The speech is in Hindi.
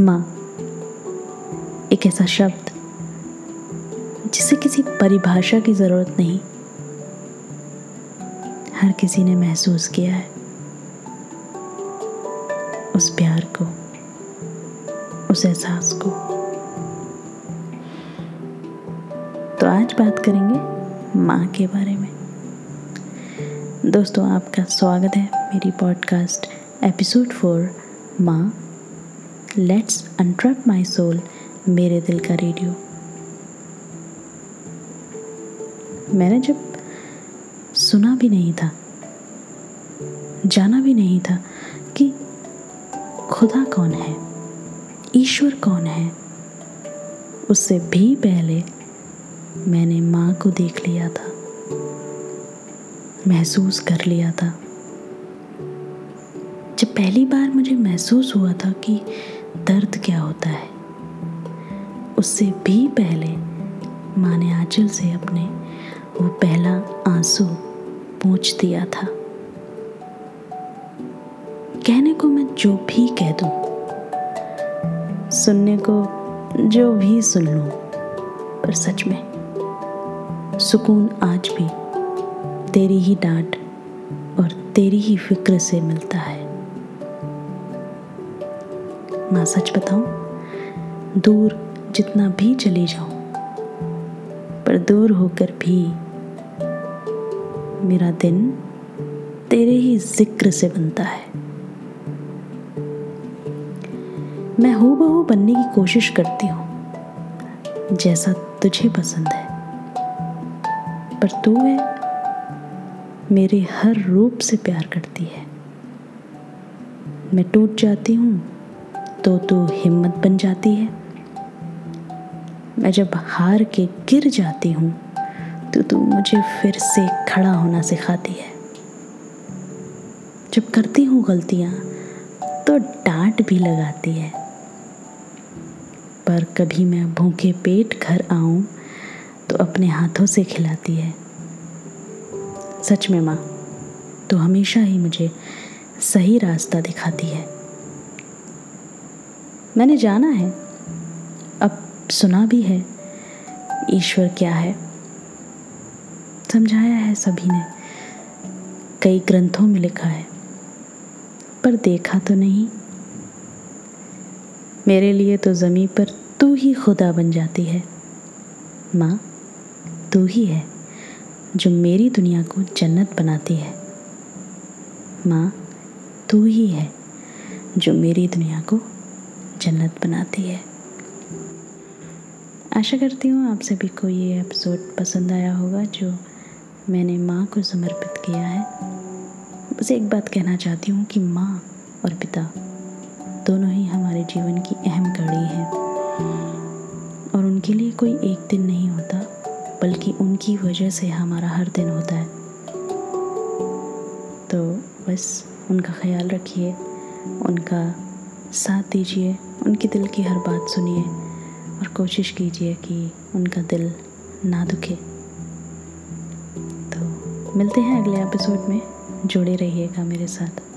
माँ एक ऐसा शब्द जिसे किसी परिभाषा की ज़रूरत नहीं। हर किसी ने महसूस किया है उस प्यार को, उस एहसास को। तो आज बात करेंगे माँ के बारे में। दोस्तों, आपका स्वागत है मेरी पॉडकास्ट एपिसोड फोर माँ लेट्स अनट्रैप माई सोल मेरे दिल का रेडियो मैंने जब सुना भी नहीं था, जाना भी नहीं था कि खुदा कौन है, ईश्वर कौन है, उससे भी पहले मैंने माँ को देख लिया था, महसूस कर लिया था। जब पहली बार मुझे महसूस हुआ था कि दर्द क्या होता है? उससे भी पहले माँ ने आंचल से अपने वो पहला आँसू पूछ दिया था। कहने को मैं जो भी कह दूँ, सुनने को जो भी सुन लूँ, पर सच में सुकून आज भी तेरी ही डांट और तेरी ही फ़िक्र से मिलता है। मैं सच बताऊँ, दूर जितना भी चली जाऊँ, पर दूर होकर भी मेरा दिन तेरे ही ज़िक्र से बनता है। मैं हो बहू बनने की कोशिश करती हूँ, जैसा तुझे पसंद है। पर तू है, मेरे हर रूप से प्यार करती है। मैं टूट जाती हूँ तो तू हिम्मत बन जाती है। मैं जब हार के गिर जाती हूँ तो तू मुझे फिर से खड़ा होना सिखाती है। जब करती हूँ गलतियाँ तो डांट भी लगाती है। पर कभी मैं भूखे पेट घर आऊँ तो अपने हाथों से खिलाती है। सच में माँ तो हमेशा ही मुझे सही रास्ता दिखाती है। मैंने जाना है। अब सुना भी है, ईश्वर क्या है? समझाया है सभी ने। कई ग्रंथों में लिखा है, पर देखा तो नहीं। मेरे लिए तो ज़मीन पर तू ही खुदा बन जाती है। माँ, तू ही है जो मेरी दुनिया को जन्नत बनाती है। माँ, तू ही है जो मेरी दुनिया को जन्नत बनाती है। आशा करती हूँ आप सभी को ये एपिसोड पसंद आया होगा जो मैंने माँ को समर्पित किया है। बस एक बात कहना चाहती हूँ कि माँ और पिता दोनों ही हमारे जीवन की अहम कड़ी हैं। और उनके लिए कोई एक दिन नहीं होता, बल्कि उनकी वजह से हमारा हर दिन होता है। तो बस उनका ख्याल रखिए, उनका साथ दीजिए, उनके दिल की हर बात सुनिए और कोशिश कीजिए कि उनका दिल ना दुखे। तो मिलते हैं अगले एपिसोड में। जुड़े रहिएगा मेरे साथ।